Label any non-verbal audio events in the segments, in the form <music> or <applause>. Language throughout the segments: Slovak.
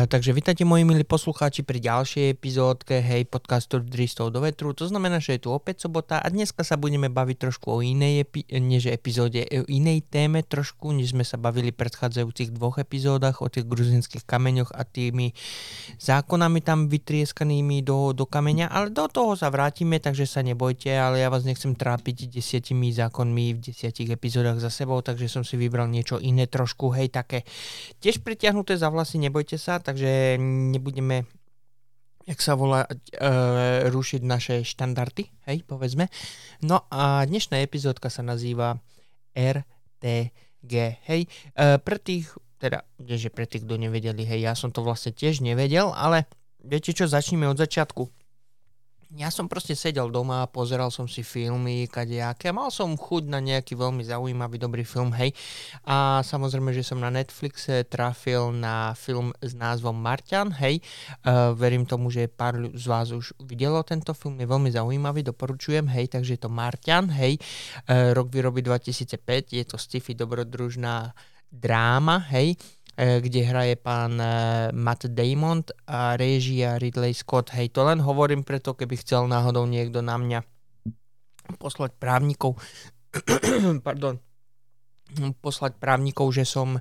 Uh, takže vítajte moji milí poslucháči pri ďalšej epizódke hej podcastu Dristov do vetru. To znamená, že je tu opäť sobota a dneska sa budeme baviť trošku o inej epi- než epizóde, o inej téme trošku, než sme sa bavili v predchádzajúcich dvoch epizódach o tých gruzinských kameňoch a tými zákonami tam vytrieskanými do, do kameňa, ale do toho sa vrátime, takže sa nebojte, ale ja vás nechcem trápiť desiatimi zákonmi v desiatich epizódach za sebou, takže som si vybral niečo iné trošku, hej, také tiež pritiahnuté za vlasy, nebojte sa, takže nebudeme jak sa volá, e, rušiť naše štandardy, hej, povedzme. No a dnešná epizódka sa nazýva RTG, hej. E, pre tých, teda, že pre tých, kto nevedeli, hej, ja som to vlastne tiež nevedel, ale viete čo, začneme od začiatku ja som proste sedel doma, pozeral som si filmy, kadejaké, mal som chuť na nejaký veľmi zaujímavý, dobrý film, hej. A samozrejme, že som na Netflixe trafil na film s názvom Marťan, hej. Uh, verím tomu, že pár z vás už videlo tento film, je veľmi zaujímavý, doporučujem, hej, takže je to Marťan, hej. Uh, rok výroby 2005, je to sci-fi dobrodružná dráma, hej E, kde hraje pán e, Matt Damon a režia Ridley Scott. Hej, to len hovorím preto, keby chcel náhodou niekto na mňa poslať právnikov, <coughs> pardon, poslať právnikov, že som e,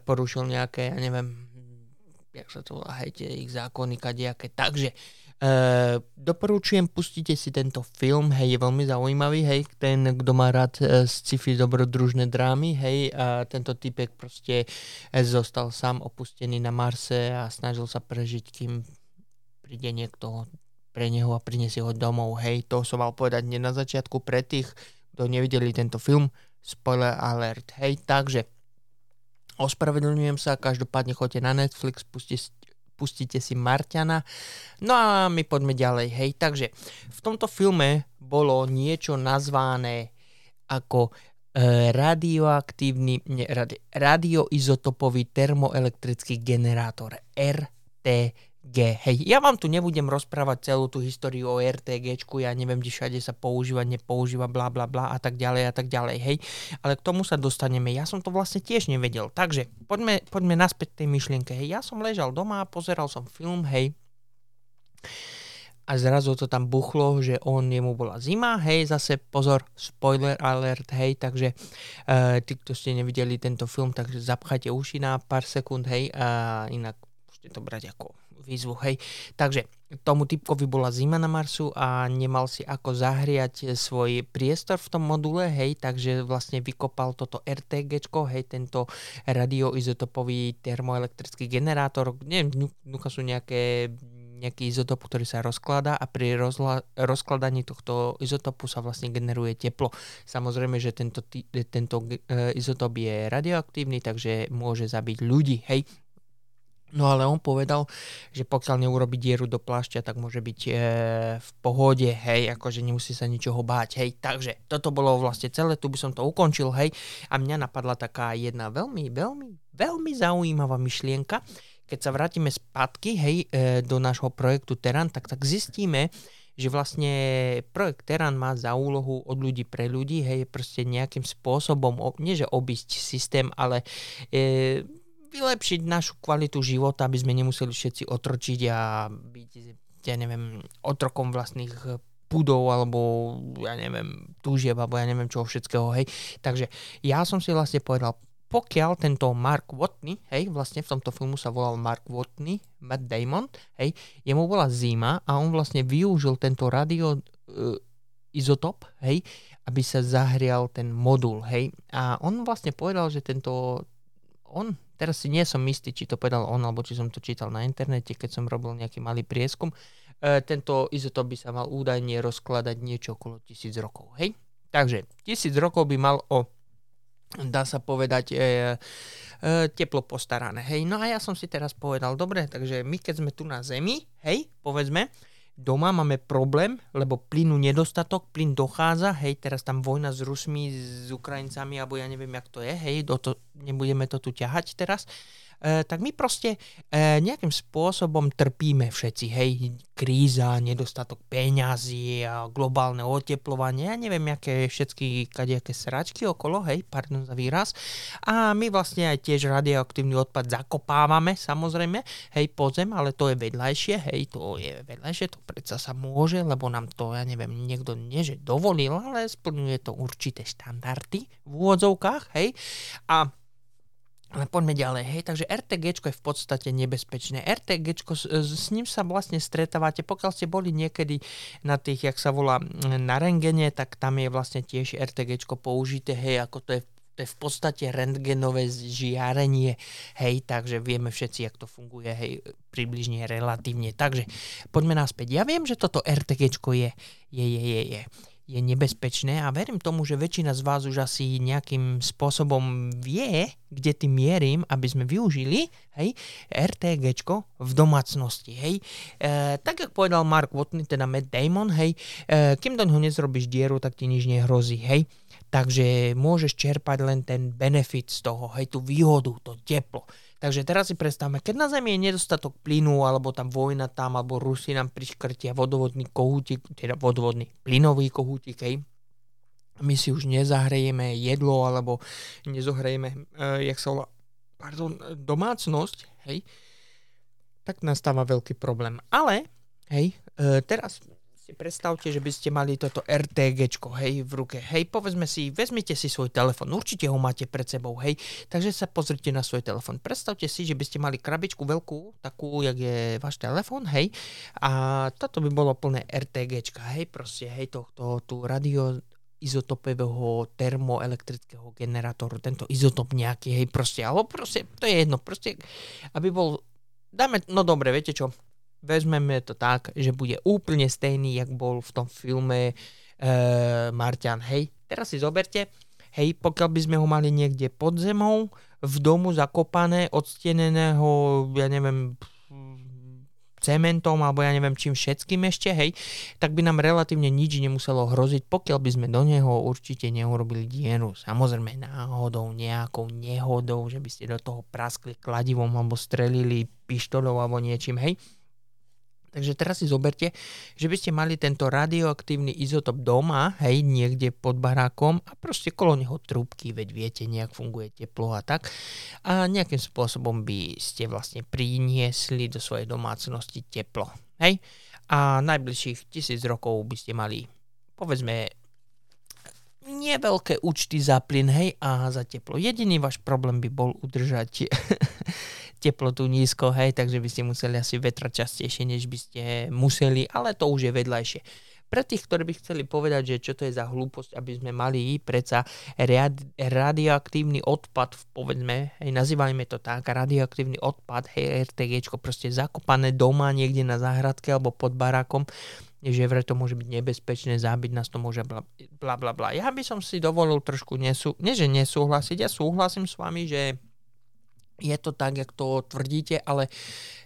porušil nejaké, ja neviem, jak sa to volá, hej, tie ich zákony, kadejaké. Takže Uh, doporučujem, pustite si tento film, hej, je veľmi zaujímavý, hej, ten, kto má rád uh, sci-fi dobrodružné drámy, hej, a tento typek proste uh, zostal sám opustený na Marse a snažil sa prežiť, kým príde niekto pre neho a prinesie ho domov, hej, to som mal povedať nie na začiatku pre tých, kto nevideli tento film, spoiler alert, hej, takže ospravedlňujem sa, každopádne choďte na Netflix, pustite, pustíte si Marťana. No a my poďme ďalej, hej. Takže v tomto filme bolo niečo nazvané ako e, radioaktívny, radioizotopový termoelektrický generátor RT G. Hej, ja vám tu nebudem rozprávať celú tú históriu o RTG, ja neviem, kde všade sa používa, nepoužíva, bla bla bla a tak ďalej a tak ďalej, hej. Ale k tomu sa dostaneme. Ja som to vlastne tiež nevedel. Takže poďme, poďme naspäť tej myšlienke. Hej, ja som ležal doma, pozeral som film, hej. A zrazu to tam buchlo, že on, jemu bola zima, hej, zase pozor, spoiler alert, hej, takže uh, tí, kto ste nevideli tento film, takže zapchajte uši na pár sekúnd, hej, a inak môžete to brať ako výzvu, hej. Takže tomu typkovi bola zima na Marsu a nemal si ako zahriať svoj priestor v tom module, hej, takže vlastne vykopal toto RTG, hej, tento radioizotopový termoelektrický generátor, neviem, dnuka sú nejaké nejaký izotop, ktorý sa rozkladá a pri rozla- rozkladaní tohto izotopu sa vlastne generuje teplo. Samozrejme, že tento, tento e, izotop je radioaktívny, takže môže zabiť ľudí, hej, No ale on povedal, že pokiaľ neurobi dieru do plášťa, tak môže byť e, v pohode, hej, akože nemusí sa ničoho báť, hej. Takže toto bolo vlastne celé, tu by som to ukončil, hej. A mňa napadla taká jedna veľmi, veľmi, veľmi zaujímavá myšlienka. Keď sa vrátime spätky, hej, e, do nášho projektu Teran, tak, tak zistíme, že vlastne projekt Teran má za úlohu od ľudí pre ľudí, hej, proste nejakým spôsobom, nie že obísť systém, ale e, vylepšiť našu kvalitu života, aby sme nemuseli všetci otročiť a byť, ja neviem, otrokom vlastných pudov alebo ja neviem, túžieb alebo ja neviem čoho všetkého, hej. Takže ja som si vlastne povedal, pokiaľ tento Mark Watney, hej, vlastne v tomto filmu sa volal Mark Watney, Matt Damon, hej, jemu bola zima a on vlastne využil tento radio uh, izotop, hej, aby sa zahrial ten modul, hej. A on vlastne povedal, že tento, on teraz si nie som istý, či to povedal on, alebo či som to čítal na internete, keď som robil nejaký malý prieskum. E, tento izotop by sa mal údajne rozkladať niečo okolo tisíc rokov. Hej? Takže tisíc rokov by mal o, dá sa povedať, e, e, teplo postarané. Hej? No a ja som si teraz povedal, dobre, takže my keď sme tu na Zemi, hej, povedzme, doma máme problém, lebo plynu nedostatok, plyn dochádza, hej, teraz tam vojna s Rusmi, s Ukrajincami, alebo ja neviem, jak to je, hej, do to, nebudeme to tu ťahať teraz. Tak my proste e, nejakým spôsobom trpíme všetci, hej, kríza, nedostatok peňazí a globálne oteplovanie, ja neviem, aké všetky kadejaké sračky okolo, hej, pardon za výraz. A my vlastne aj tiež radioaktívny odpad zakopávame, samozrejme, hej, podzem, ale to je vedľajšie, hej, to je vedľajšie, to predsa sa môže, lebo nám to, ja neviem, niekto nie, dovolil, ale splňuje to určité štandardy v úvodzovkách, hej. A ale poďme ďalej, hej, takže RTG je v podstate nebezpečné. RTG, s ním sa vlastne stretávate, pokiaľ ste boli niekedy na tých, jak sa volá, na rengene, tak tam je vlastne tiež RTG použité, hej, ako to je to je v podstate rentgenové žiarenie, hej, takže vieme všetci, jak to funguje, hej, približne relatívne. Takže poďme naspäť. Ja viem, že toto RTG je, je, je, je, je je nebezpečné a verím tomu, že väčšina z vás už asi nejakým spôsobom vie, kde tým mierim, aby sme využili hej, RTG v domácnosti. Hej. E, tak, ako povedal Mark Watney, teda Matt Damon, hej, e, kým do neho nezrobíš dieru, tak ti nič nehrozí. Hej. Takže môžeš čerpať len ten benefit z toho, hej, tú výhodu, to teplo. Takže teraz si predstavme, keď na Zemi je nedostatok plynu, alebo tam vojna tam, alebo Rusi nám priškrtia vodovodný kohútik, teda vodovodný plynový kohútik, hej, my si už nezahrejeme jedlo, alebo nezohrejeme, uh, jak sa volá, pardon, domácnosť, hej, tak nastáva veľký problém. Ale, hej, uh, teraz si predstavte, že by ste mali toto RTG, hej, v ruke. Hej, povedzme si, vezmite si svoj telefon, určite ho máte pred sebou, hej, takže sa pozrite na svoj telefon. Predstavte si, že by ste mali krabičku veľkú, takú, jak je váš telefon, hej, a toto by bolo plné RTG, hej, proste, hej, tohto, tú radio, izotopového termoelektrického generátoru, tento izotop nejaký, hej, proste, alebo proste, to je jedno, proste, aby bol, dáme, no dobre, viete čo, vezmeme to tak, že bude úplne stejný, jak bol v tom filme e, Marťan. Hej, teraz si zoberte, hej, pokiaľ by sme ho mali niekde pod zemou, v domu zakopané, odsteneného, ja neviem, cementom alebo ja neviem čím všetkým ešte, hej, tak by nám relatívne nič nemuselo hroziť, pokiaľ by sme do neho určite neurobili dieru. Samozrejme náhodou, nejakou nehodou, že by ste do toho praskli kladivom alebo strelili pištolou alebo niečím, hej. Takže teraz si zoberte, že by ste mali tento radioaktívny izotop doma, hej, niekde pod barákom a proste kolo neho trúbky, veď viete, nejak funguje teplo a tak. A nejakým spôsobom by ste vlastne priniesli do svojej domácnosti teplo, hej. A najbližších tisíc rokov by ste mali, povedzme, neveľké účty za plyn, hej, a za teplo. Jediný váš problém by bol udržať <laughs> teplotu nízko, hej, takže by ste museli asi vetrať častejšie, než by ste museli, ale to už je vedľajšie. Pre tých, ktorí by chceli povedať, že čo to je za hlúposť, aby sme mali predsa radioaktívny odpad, povedzme, hej, nazývajme to tak, radioaktívny odpad, hej, RTG, proste zakopané doma niekde na záhradke alebo pod barákom, že vraj to môže byť nebezpečné, zábiť nás to môže bla, bla bla bla. Ja by som si dovolil trošku nesú, nie že nesúhlasiť, ja súhlasím s vami, že je to tak, jak to tvrdíte, ale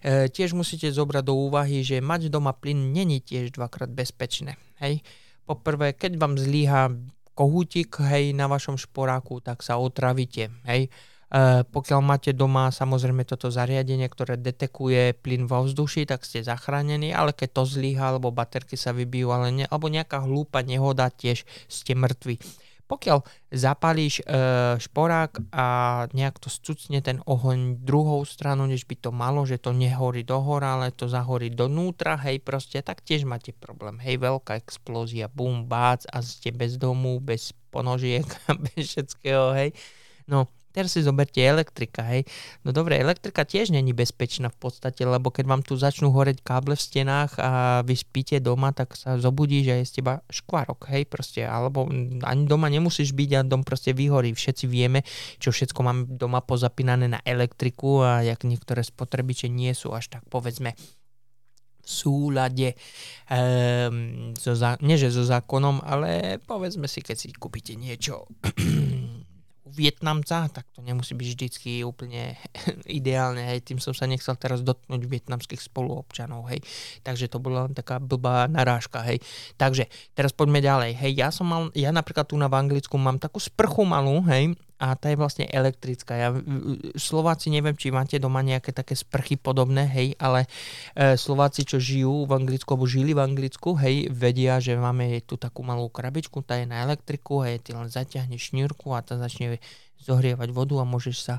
e, tiež musíte zobrať do úvahy, že mať doma plyn není tiež dvakrát bezpečné. Hej? Poprvé, keď vám zlíha kohútik hej, na vašom šporáku, tak sa otravíte. Hej? E, pokiaľ máte doma samozrejme toto zariadenie, ktoré detekuje plyn vo vzduši, tak ste zachránení, ale keď to zlíha, alebo baterky sa vybijú, ale ne, alebo nejaká hlúpa nehoda, tiež ste mŕtvi. Pokiaľ zapálíš e, šporák a nejak to stucne ten ohoň druhou stranu, než by to malo, že to nehorí dohora, ale to zahorí donútra, hej, proste, tak tiež máte problém. Hej, veľká explózia, bum, bác a ste bez domu, bez ponožiek <laughs> bez všetkého, hej. No, Teraz si zoberte elektrika, hej. No dobre, elektrika tiež není bezpečná v podstate, lebo keď vám tu začnú horeť káble v stenách a vy spíte doma, tak sa zobudí, že je z teba škvarok, hej, proste, alebo ani doma nemusíš byť a dom proste vyhorí. Všetci vieme, čo všetko máme doma pozapínané na elektriku a jak niektoré spotrebiče nie sú až tak povedzme súlade um, so, nie že so zákonom, ale povedzme si, keď si kúpite niečo <clears throat> Vietnamca, tak to nemusí byť vždycky úplne <laughs> ideálne, hej, tým som sa nechcel teraz dotknúť vietnamských spoluobčanov, hej, takže to bola taká blbá narážka, hej, takže teraz poďme ďalej, hej, ja som mal, ja napríklad tu na v Anglicku mám takú sprchu malú, hej, a tá je vlastne elektrická. Ja, Slováci neviem, či máte doma nejaké také sprchy podobné, hej, ale e, Slováci, čo žijú v Anglicku, alebo žili v Anglicku, hej, vedia, že máme tu takú malú krabičku, tá je na elektriku, hej, ty len zaťahneš šnúrku a tá začne zohrievať vodu a môžeš sa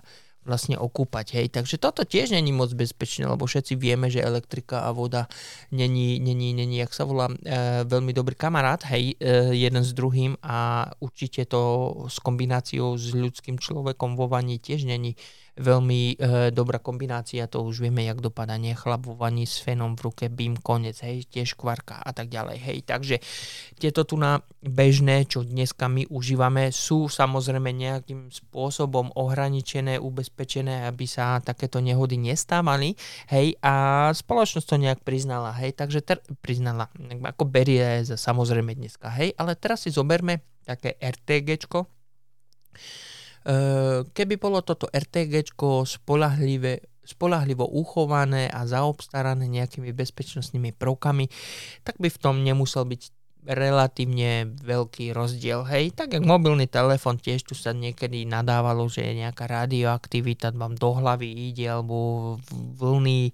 vlastne okúpať. Hej. Takže toto tiež není moc bezpečné, lebo všetci vieme, že elektrika a voda není, není, není jak sa volá, e, veľmi dobrý kamarát, hej, e, jeden s druhým a určite to s kombináciou s ľudským človekom vo vani tiež není veľmi e, dobrá kombinácia, to už vieme, jak dopadá, nie chlapovaní s fenom v ruke, bím, konec, hej, tiež kvarka a tak ďalej, hej. Takže tieto tu na bežné, čo dneska my užívame, sú samozrejme nejakým spôsobom ohraničené, ubezpečené, aby sa takéto nehody nestávali, hej, a spoločnosť to nejak priznala, hej, takže ter- priznala, ako berie samozrejme dneska, hej, ale teraz si zoberme také RTGčko, keby bolo toto RTG spolahlivé spolahlivo uchované a zaobstarané nejakými bezpečnostnými prvkami, tak by v tom nemusel byť relatívne veľký rozdiel. Hej, tak jak mobilný telefon, tiež tu sa niekedy nadávalo, že nejaká radioaktivita vám do hlavy ide, alebo vlny E,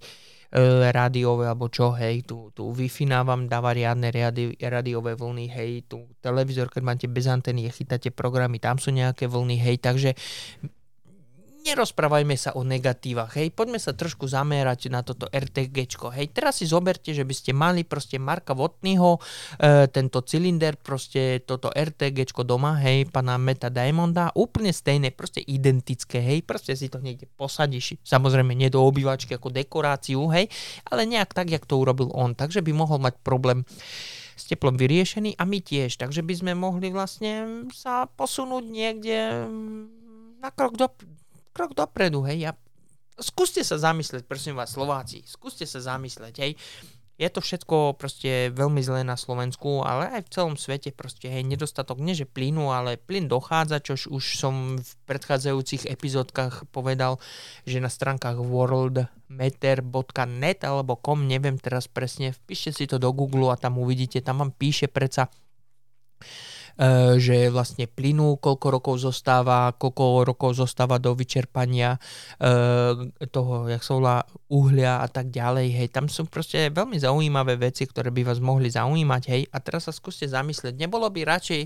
rádiové alebo čo, hej, tu, tu Wi-Fi vám dáva riadne radi, rádiové vlny, hej, tu televízor, keď máte bez antény, chytáte programy, tam sú nejaké vlny, hej, takže nerozprávajme sa o negatívach, hej, poďme sa trošku zamerať na toto RTG, hej, teraz si zoberte, že by ste mali proste Marka Votnyho, e, tento cylinder, proste toto RTG doma, hej, pana Meta Diamonda, úplne stejné, proste identické, hej, proste si to niekde posadíš, samozrejme nie do obývačky ako dekoráciu, hej, ale nejak tak, jak to urobil on, takže by mohol mať problém s teplom vyriešený a my tiež, takže by sme mohli vlastne sa posunúť niekde mm, na krok do, krok dopredu, hej. A skúste sa zamyslieť, prosím vás, Slováci, skúste sa zamyslieť, hej. Je to všetko proste veľmi zlé na Slovensku, ale aj v celom svete proste, hej, nedostatok nie že plynu, ale plyn dochádza, čož už som v predchádzajúcich epizódkach povedal, že na stránkach worldmeter.net alebo com, neviem teraz presne, vpíšte si to do Google a tam uvidíte, tam vám píše predsa že vlastne plynú, koľko rokov zostáva, koľko rokov zostáva do vyčerpania e, toho, jak sa volá, uhlia a tak ďalej, hej, tam sú proste veľmi zaujímavé veci, ktoré by vás mohli zaujímať, hej, a teraz sa skúste zamyslieť, nebolo by radšej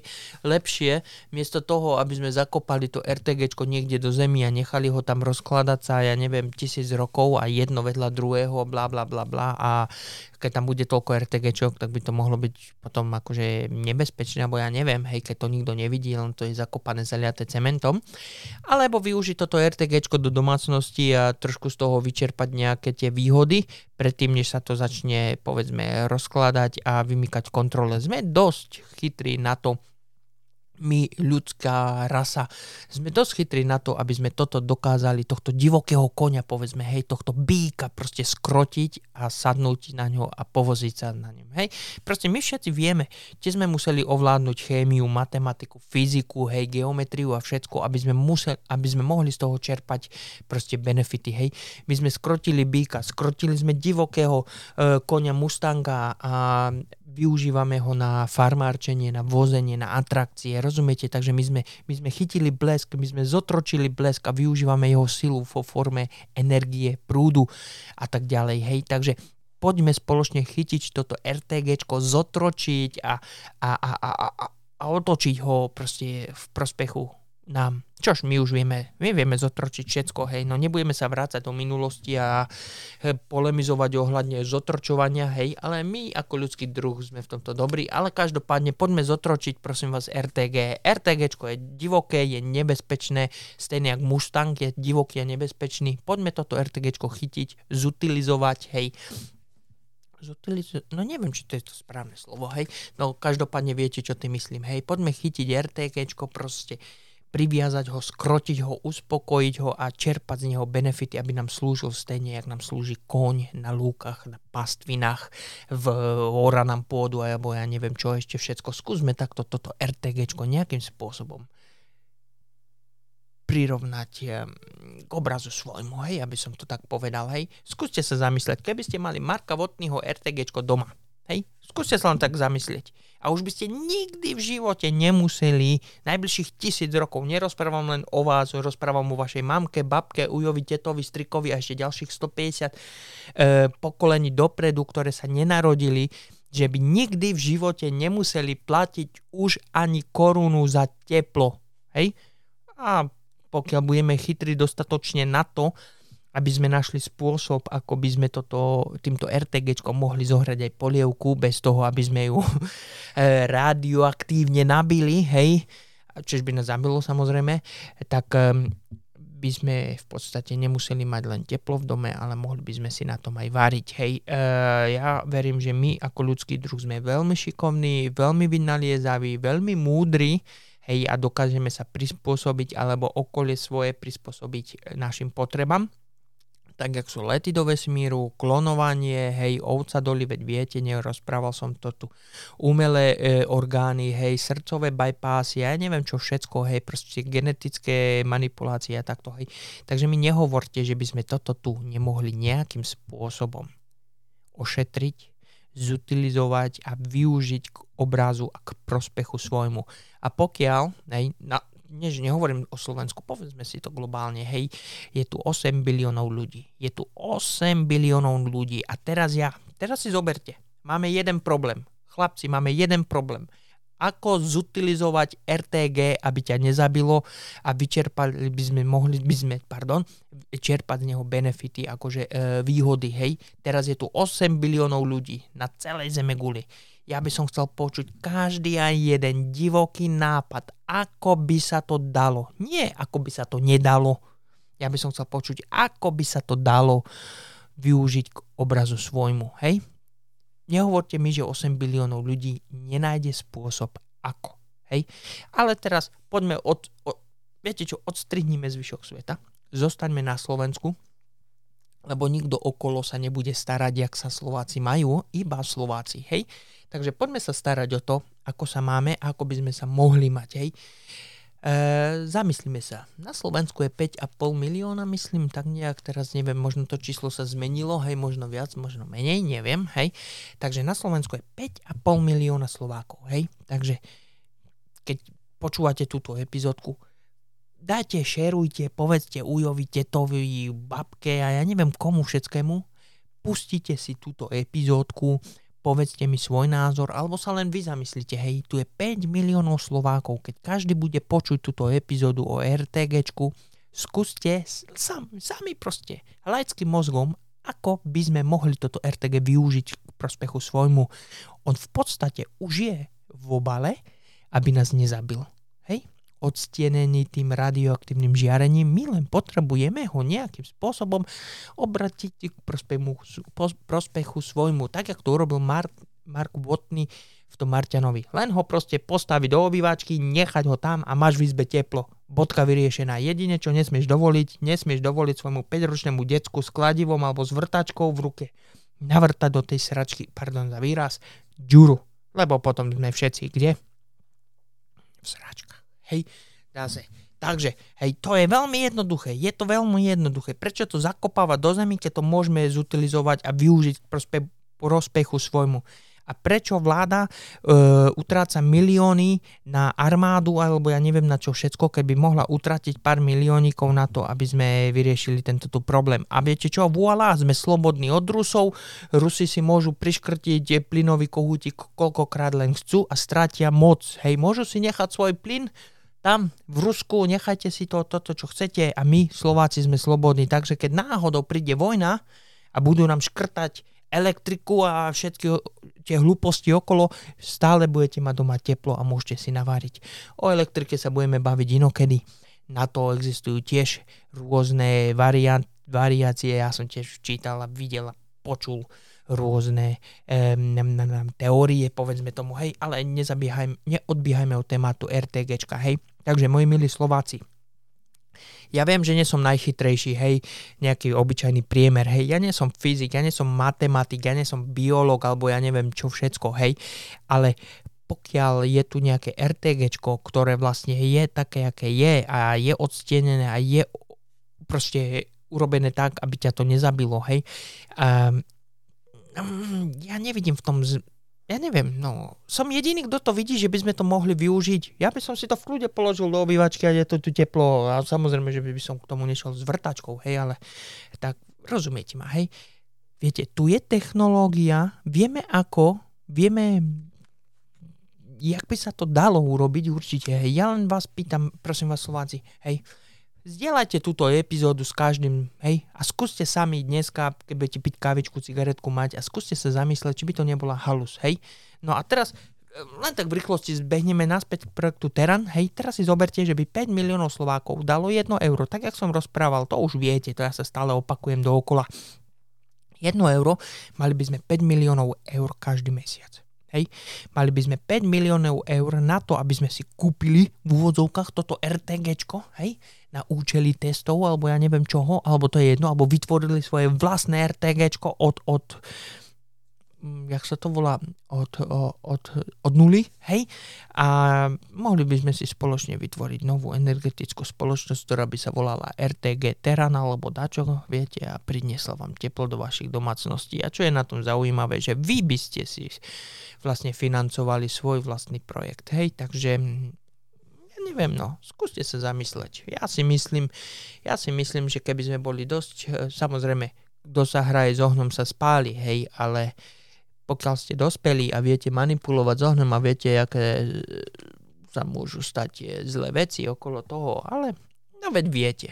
lepšie, miesto toho, aby sme zakopali to RTG niekde do zemi a nechali ho tam rozkladať sa, ja neviem, tisíc rokov a jedno vedľa druhého, bla bla bla bla a keď tam bude toľko RTG, tak by to mohlo byť potom akože nebezpečné, alebo ja neviem, hej, keď to nikto nevidí, len to je zakopané, zaliaté cementom. Alebo využiť toto RTG do domácnosti a trošku z toho vyčerpať nejaké tie výhody, predtým, než sa to začne, povedzme, rozkladať a vymykať kontrole. Sme dosť chytrí na to, my, ľudská rasa, sme dosť chytrí na to, aby sme toto dokázali, tohto divokého konia, povedzme, hej, tohto býka proste skrotiť a sadnúť na ňo a povoziť sa na ňom, hej. Proste my všetci vieme, kde sme museli ovládnuť chémiu, matematiku, fyziku, hej, geometriu a všetko, aby sme, museli, aby sme mohli z toho čerpať proste benefity, hej. My sme skrotili býka, skrotili sme divokého e, konia Mustanga a využívame ho na farmárčenie, na vozenie, na atrakcie, rozumiete? Takže my sme, my sme chytili blesk, my sme zotročili blesk a využívame jeho silu vo forme energie, prúdu a tak ďalej, hej? Takže poďme spoločne chytiť toto RTG, zotročiť a, a, a, a, a, a otočiť ho proste v prospechu nám. Čož my už vieme, my vieme zotročiť všetko, hej, no nebudeme sa vrácať do minulosti a polemizovať ohľadne zotročovania, hej, ale my ako ľudský druh sme v tomto dobrí, ale každopádne poďme zotročiť, prosím vás, RTG. RTG je divoké, je nebezpečné, stejne ako Mustang je divoký a nebezpečný. Poďme toto RTG chytiť, zutilizovať, hej, zutilizo- no neviem, či to je to správne slovo, hej, no každopádne viete, čo ty myslím, hej, poďme chytiť RTG proste, priviazať ho, skrotiť ho, uspokojiť ho a čerpať z neho benefity, aby nám slúžil stejne, jak nám slúži koň na lúkach, na pastvinách, v oranám pôdu alebo ja neviem čo ešte všetko. Skúsme takto toto RTG nejakým spôsobom prirovnať k obrazu svojmu, hej, aby som to tak povedal, hej. Skúste sa zamyslieť, keby ste mali Marka Votnyho RTG doma, hej, skúste sa len tak zamyslieť A už by ste nikdy v živote nemuseli najbližších tisíc rokov, nerozprávam len o vás, rozprávam o vašej mamke, babke, ujovi, tetovi, strikovi a ešte ďalších 150 e, pokolení dopredu, ktoré sa nenarodili, že by nikdy v živote nemuseli platiť už ani korunu za teplo. Hej? A pokiaľ budeme chytri dostatočne na to, aby sme našli spôsob, ako by sme toto, týmto RTGčkom mohli zohrať aj polievku bez toho, aby sme ju <laughs> eh, radioaktívne nabili, hej, čiže by nás zabilo samozrejme, tak ehm, by sme v podstate nemuseli mať len teplo v dome, ale mohli by sme si na tom aj variť. Hej, e, ja verím, že my ako ľudský druh sme veľmi šikovní, veľmi vynaliezaví, veľmi múdri, hej, a dokážeme sa prispôsobiť alebo okolie svoje prispôsobiť našim potrebám tak jak sú lety do vesmíru, klonovanie, hej, ovca doli, veď viete, nerozprával som to tu, umelé e, orgány, hej, srdcové bypassy, ja neviem čo všetko, hej, proste genetické manipulácie a takto, hej. Takže mi nehovorte, že by sme toto tu nemohli nejakým spôsobom ošetriť, zutilizovať a využiť k obrazu a k prospechu svojmu. A pokiaľ, hej, na, než nehovorím o Slovensku, povedzme si to globálne, hej, je tu 8 biliónov ľudí. Je tu 8 biliónov ľudí a teraz ja, teraz si zoberte, máme jeden problém. Chlapci, máme jeden problém. Ako zutilizovať RTG, aby ťa nezabilo a vyčerpali by sme, mohli by sme, pardon, čerpať z neho benefity, akože e, výhody, hej. Teraz je tu 8 biliónov ľudí na celej zeme guli ja by som chcel počuť každý aj jeden divoký nápad, ako by sa to dalo. Nie ako by sa to nedalo. Ja by som chcel počuť, ako by sa to dalo využiť k obrazu svojmu. Hej? Nehovorte mi, že 8 biliónov ľudí nenájde spôsob ako. Hej? Ale teraz poďme od, od viete čo, odstrihnime zvyšok sveta, zostaňme na Slovensku, lebo nikto okolo sa nebude starať, jak sa Slováci majú, iba Slováci, hej. Takže poďme sa starať o to, ako sa máme a ako by sme sa mohli mať, hej. E, zamyslíme sa. Na Slovensku je 5,5 milióna, myslím, tak nejak teraz neviem, možno to číslo sa zmenilo, hej, možno viac, možno menej, neviem, hej. Takže na Slovensku je 5,5 milióna Slovákov, hej. Takže keď počúvate túto epizódku, dajte, šerujte, povedzte ujovi, tetovi, babke a ja neviem komu všetkému, pustite si túto epizódku, povedzte mi svoj názor, alebo sa len vy zamyslite, hej, tu je 5 miliónov Slovákov, keď každý bude počuť túto epizódu o RTGčku, skúste sam, sami proste laickým mozgom, ako by sme mohli toto RTG využiť k prospechu svojmu. On v podstate už je v obale, aby nás nezabil odstienený tým radioaktívnym žiarením, my len potrebujeme ho nejakým spôsobom obratiť k prospechu, prospechu svojmu, tak ako to urobil Mark, Mark Watney v tom Marťanovi. Len ho proste postaviť do obývačky, nechať ho tam a máš v izbe teplo. Bodka vyriešená. Jedine, čo nesmieš dovoliť, nesmieš dovoliť svojmu 5-ročnému decku s kladivom alebo s vrtačkou v ruke navrtať do tej sračky, pardon za výraz, ďuru. Lebo potom sme všetci kde? V sračkách. Hej, zase. Takže, hej, to je veľmi jednoduché. Je to veľmi jednoduché. Prečo to zakopávať do zemi, keď to môžeme zutilizovať a využiť k prospe- prospechu svojmu? a prečo vláda e, utráca milióny na armádu alebo ja neviem na čo všetko, keby mohla utratiť pár miliónikov na to, aby sme vyriešili tento tu problém. A viete čo, voilà, sme slobodní od Rusov, Rusi si môžu priškrtiť plynový kohútik koľkokrát len chcú a stratia moc. Hej, môžu si nechať svoj plyn, tam v Rusku nechajte si to, toto, čo chcete a my Slováci sme slobodní. Takže keď náhodou príde vojna a budú nám škrtať elektriku a všetky tie hlúposti okolo, stále budete mať doma teplo a môžete si naváriť. O elektrike sa budeme baviť inokedy. Na to existujú tiež rôzne variant, variácie. Ja som tiež čítal a videl a počul rôzne um, teórie, povedzme tomu, hej, ale neodbiehajme od tématu RTGčka, hej. Takže, moji milí Slováci, ja viem, že nie som najchytrejší, hej, nejaký obyčajný priemer, hej, ja nie som fyzik, ja nie som matematik, ja nie som biolog, alebo ja neviem čo všetko, hej, ale pokiaľ je tu nejaké RTG, ktoré vlastne je také, aké je a je odstienené a je proste urobené tak, aby ťa to nezabilo, hej. Um, ja nevidím v tom, ja neviem, no, som jediný, kto to vidí, že by sme to mohli využiť. Ja by som si to v kľude položil do obývačky a je to tu teplo a samozrejme, že by som k tomu nešiel s vrtačkou, hej, ale tak rozumiete ma, hej. Viete, tu je technológia, vieme ako, vieme, jak by sa to dalo urobiť určite, hej. Ja len vás pýtam, prosím vás Slováci, hej, Zdieľajte túto epizódu s každým, hej, a skúste sami dneska, keď budete piť kávičku, cigaretku mať a skúste sa zamyslieť, či by to nebola halus, hej. No a teraz eh, len tak v rýchlosti zbehneme naspäť k projektu Teran. Hej, teraz si zoberte, že by 5 miliónov Slovákov dalo 1 euro. Tak, jak som rozprával, to už viete, to ja sa stále opakujem dookola. 1 euro, mali by sme 5 miliónov eur každý mesiac. Hej. Mali by sme 5 miliónov eur na to, aby sme si kúpili v úvodzovkách toto RTGčko, hej, na účely testov, alebo ja neviem čoho, alebo to je jedno, alebo vytvorili svoje vlastné RTGčko od, od jak sa to volá, od, od, od nuly, hej? A mohli by sme si spoločne vytvoriť novú energetickú spoločnosť, ktorá by sa volala RTG Teran alebo dačo, viete, a priniesla vám teplo do vašich domácností. A čo je na tom zaujímavé, že vy by ste si vlastne financovali svoj vlastný projekt, hej? Takže neviem, no, skúste sa zamysleť. Ja si myslím, ja si myslím, že keby sme boli dosť, eh, samozrejme, kto sa hraje s ohnom sa spáli, hej, ale pokiaľ ste dospelí a viete manipulovať s ohňom a viete, aké e, sa môžu stať zlé veci okolo toho, ale no veď viete.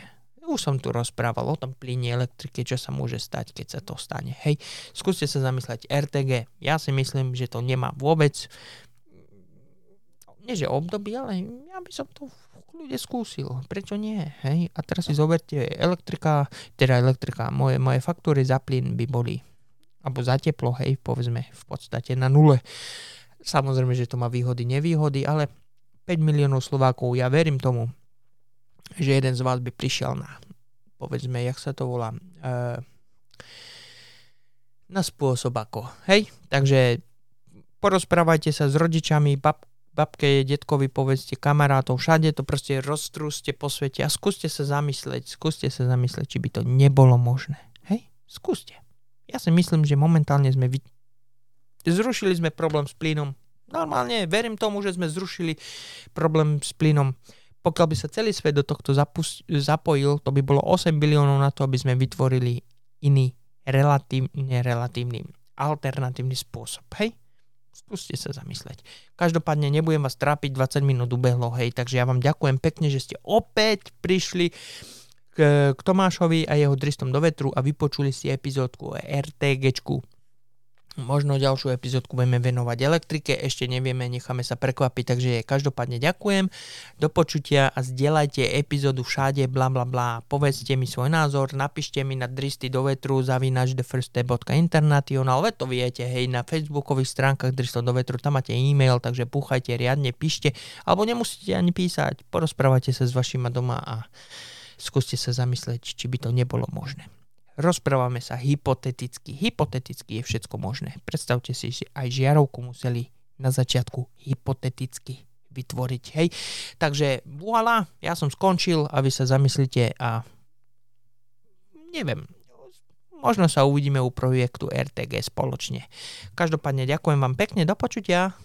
Už som tu rozprával o tom plyne elektrike, čo sa môže stať, keď sa to stane. Hej, skúste sa zamysleť RTG. Ja si myslím, že to nemá vôbec nie že obdobie, ale ja by som to ľudia skúsil. Prečo nie? Hej? A teraz si zoberte elektrika, teda elektrika, moje, moje faktúry za plyn by boli alebo za teplo, hej, povedzme v podstate na nule. Samozrejme, že to má výhody, nevýhody, ale 5 miliónov Slovákov, ja verím tomu, že jeden z vás by prišiel na, povedzme, jak sa to volá, e, na spôsob ako, hej? Takže porozprávajte sa s rodičami, bab, babke, detkovi, povedzte kamarátov, všade to proste roztrúste po svete a skúste sa zamysleť, skúste sa zamysleť, či by to nebolo možné. Hej? Skúste. Ja si myslím, že momentálne sme vy... zrušili sme problém s plynom. Normálne, verím tomu, že sme zrušili problém s plynom. Pokiaľ by sa celý svet do tohto zapust- zapojil, to by bolo 8 biliónov na to, aby sme vytvorili iný relatívne relatívny alternatívny spôsob. Hej? Skúste sa zamysleť. Každopádne nebudem vás trápiť, 20 minút ubehlo, hej, takže ja vám ďakujem pekne, že ste opäť prišli k, Tomášovi a jeho dristom do vetru a vypočuli si epizódku o RTGčku. Možno ďalšiu epizódku budeme venovať elektrike, ešte nevieme, necháme sa prekvapiť, takže každopádne ďakujem. Do počutia a zdieľajte epizódu všade, bla bla bla. Povedzte mi svoj názor, napíšte mi na dristy do vetru zavinač thefirststep.international, veď to viete, hej, na facebookových stránkach dristov do vetru, tam máte e-mail, takže púchajte riadne, píšte, alebo nemusíte ani písať, porozprávajte sa s vašima doma a skúste sa zamyslieť, či by to nebolo možné. Rozprávame sa hypoteticky. Hypoteticky je všetko možné. Predstavte si, že aj žiarovku museli na začiatku hypoteticky vytvoriť. Hej. Takže voilà, ja som skončil a vy sa zamyslíte a neviem, možno sa uvidíme u projektu RTG spoločne. Každopádne ďakujem vám pekne, do počutia.